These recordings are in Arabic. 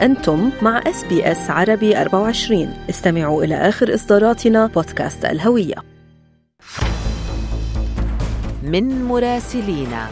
أنتم مع SBS عربي 24 استمعوا إلى آخر إصداراتنا بودكاست الهوية. من مراسلينا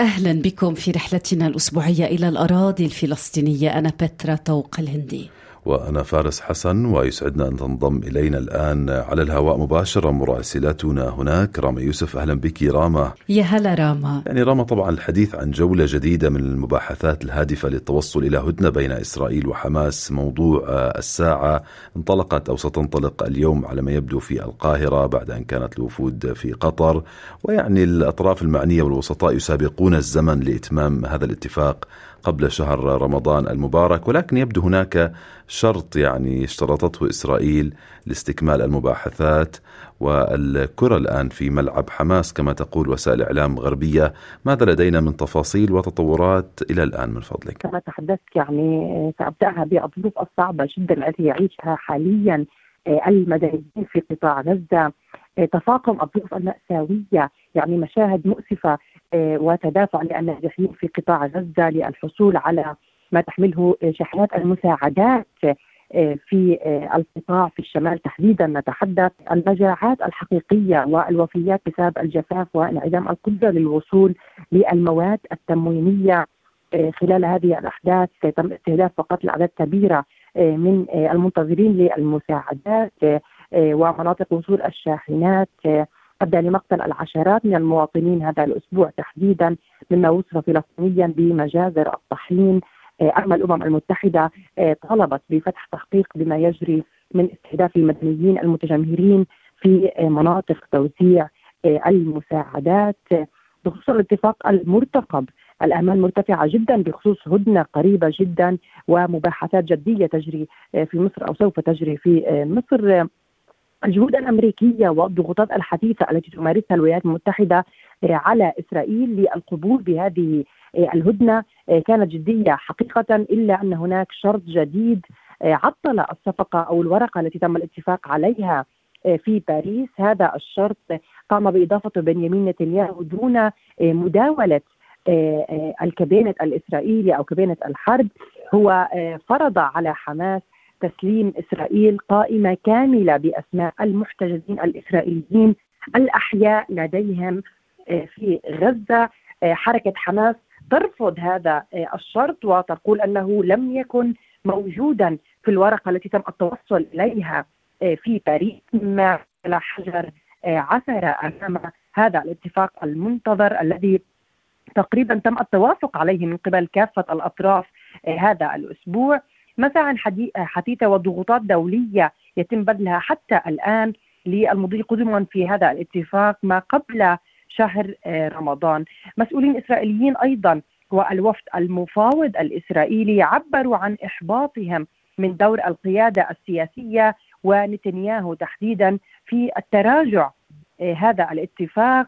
أهلا بكم في رحلتنا الأسبوعية إلى الأراضي الفلسطينية. أنا بترا طوق الهندي. وأنا فارس حسن ويسعدنا أن تنضم إلينا الآن على الهواء مباشرة مراسلتنا هناك. راما يوسف أهلا بك. راما. يا هلا راما. يعني راما طبعا الحديث عن جولة جديدة من المباحثات الهادفة للتوصل إلى هدنة بين إسرائيل وحماس موضوع الساعة انطلقت أو ستنطلق اليوم على ما يبدو في القاهرة بعد أن كانت الوفود في قطر. ويعني الأطراف المعنية والوسطاء يسابقون الزمن لإتمام هذا الاتفاق. قبل شهر رمضان المبارك ولكن يبدو هناك شرط يعني اشترطته إسرائيل لاستكمال المباحثات والكرة الآن في ملعب حماس. كما تقول وسائل إعلام غربية ماذا لدينا من تفاصيل وتطورات إلى الآن من فضلك؟ كما تحدثت يعني سأبدأها بالظروف الصعبة جدا التي يعيشها حاليا المدنيين في قطاع غزة. تفاقم الظروف المأساوية يعني مشاهد مؤسفة وتدافع للنازحين في قطاع غزة للحصول على ما تحمله شحنات المساعدات في القطاع في الشمال تحديدا. نتحدث المجاعات الحقيقية والوفيات بسبب الجفاف وانعدام القدرة للوصول للمواد التموينية خلال هذه الأحداث تم استهداف فقط الاعداد كبيرة من المنتظرين للمساعدات ومناطق وصول الشاحنات ادى لمقتل العشرات من المواطنين هذا الأسبوع تحديدا مما وصف فلسطينيا بمجازر الطحين. أما الأمم المتحدة طالبت بفتح تحقيق بما يجري من استهداف المدنيين المتجمهرين في مناطق توزيع المساعدات. بخصوص الاتفاق المرتقب الامال مرتفعة جدا بخصوص هدنة قريبة جدا ومباحثات جدية تجري في مصر أو سوف تجري في مصر. الجهود الأمريكية والضغوطات الحثيثه التي تمارسها الولايات المتحدة على إسرائيل للقبول بهذه الهدنة كانت جدية. حقيقة إلا أن هناك شرط جديد عطل الصفقة أو الورقة التي تم الاتفاق عليها في باريس. هذا الشرط قام باضافته بنيامين نتنياهو دون مداولة الكابينة الإسرائيلي أو كابينة الحرب. هو فرض على حماس تسليم إسرائيل قائمة كاملة بأسماء المحتجزين الإسرائيليين الأحياء لديهم في غزة. حركة حماس ترفض هذا الشرط وتقول أنه لم يكن موجودا في الورقة التي تم التوصل إليها في باريس مما حجر عثر أمام هذا الاتفاق المنتظر الذي تقريبا تم التوافق عليه من قبل كافة الأطراف هذا الأسبوع مساعٍ حثيثة وضغوطات دولية يتم بذلها حتى الآن للمضي قدما في هذا الاتفاق ما قبل شهر رمضان. مسؤولين إسرائيليين أيضا والوفد المفاوض الإسرائيلي عبروا عن إحباطهم من دور القيادة السياسية ونتنياهو تحديدا في التراجع هذا الاتفاق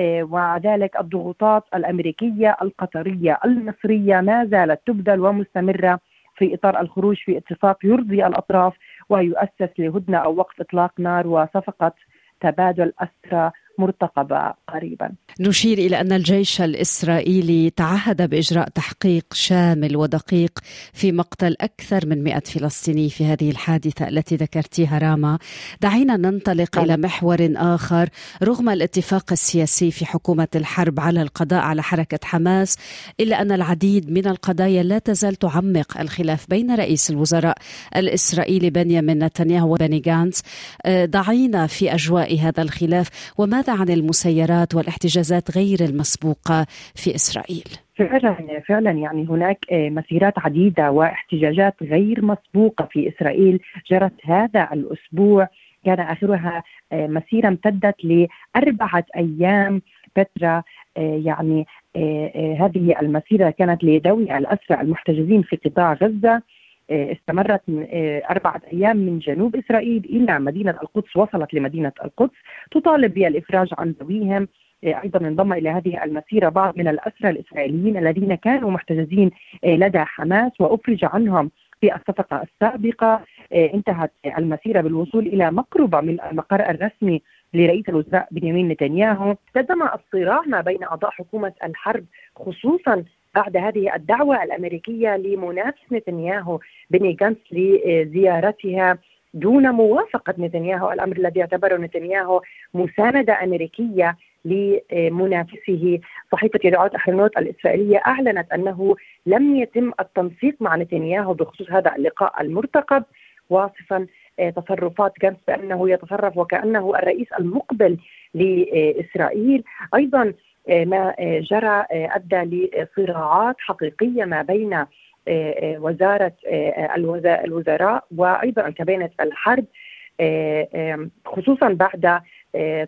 ومع ذلك الضغوطات الأمريكية القطرية المصرية ما زالت تبذل ومستمرة في إطار الخروج في اتفاق يرضي الأطراف ويؤسس لهدنة أو وقف إطلاق نار وصفقة تبادل أسرى مرتقبة قريبا. نشير إلى أن الجيش الإسرائيلي تعهد بإجراء تحقيق شامل ودقيق في مقتل أكثر من 100 فلسطيني في هذه الحادثة التي ذكرتيها راما. دعينا ننطلق إلى محور آخر رغم الاتفاق السياسي في حكومة الحرب على القضاء على حركة حماس إلا أن العديد من القضايا لا تزال تعمق الخلاف بين رئيس الوزراء الإسرائيلي بنيامين نتنياهو وبني جانتس. ضعينا في أجواء هذا الخلاف وماذا عن المسيرات والاحتجازات غير المسبوقة في إسرائيل؟ فعلا فعلا يعني هناك مسيرات عديدة واحتجاجات غير مسبوقة في إسرائيل. جرت هذا الأسبوع كان آخرها مسيرة امتدت لأربعة أيام. بترا يعني هذه المسيرة كانت لدوي الاسرى المحتجزين في قطاع غزة. استمرت أربعة أيام من جنوب إسرائيل إلى مدينة القدس وصلت لمدينة القدس. تطالب بالإفراج عن ذويهم. أيضا انضم إلى هذه المسيرة بعض من الأسرى الإسرائيليين الذين كانوا محتجزين لدى حماس وأفرج عنهم في الصفقة السابقة. انتهت المسيرة بالوصول إلى مقربه من المقر الرسمي لرئيس الوزراء بنيامين نتنياهو. تدم الصراع ما بين أعضاء حكومة الحرب خصوصا بعد هذه الدعوة الأمريكية لمنافس نتنياهو بني جانس لزيارتها دون موافقة نتنياهو. الأمر الذي يعتبره نتنياهو مساندة أمريكية لمنافسه. صحيفة يدعوات أحرنوت الإسرائيلية أعلنت أنه لم يتم التنسيق مع نتنياهو بخصوص هذا اللقاء المرتقب واصفا تصرفات جانس بأنه يتصرف وكأنه الرئيس المقبل لإسرائيل. أيضا ما جرى أدى لصراعات حقيقية ما بين وزارة الوزراء وأيضا كبينة الحرب خصوصا بعد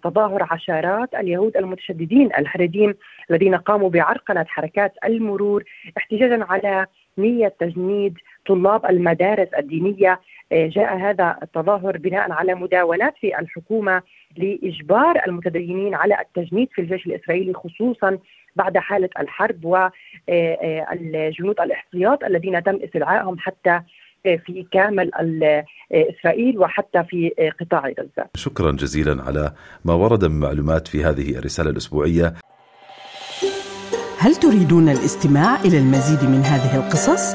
تظاهر عشرات اليهود المتشددين الحريديم الذين قاموا بعرقلة حركات المرور احتجاجا على نية تجنيد طلاب المدارس الدينية جاء هذا التظاهر بناء على مداولات في الحكومة لإجبار المتدينين على التجنيد في الجيش الإسرائيلي خصوصا بعد حالة الحرب والجنود الاحتياط الذين تم استدعائهم حتى في كامل إسرائيل وحتى في قطاع غزة. شكرا جزيلا على ما ورد من معلومات في هذه الرسالة الأسبوعية. هل تريدون الاستماع إلى المزيد من هذه القصص؟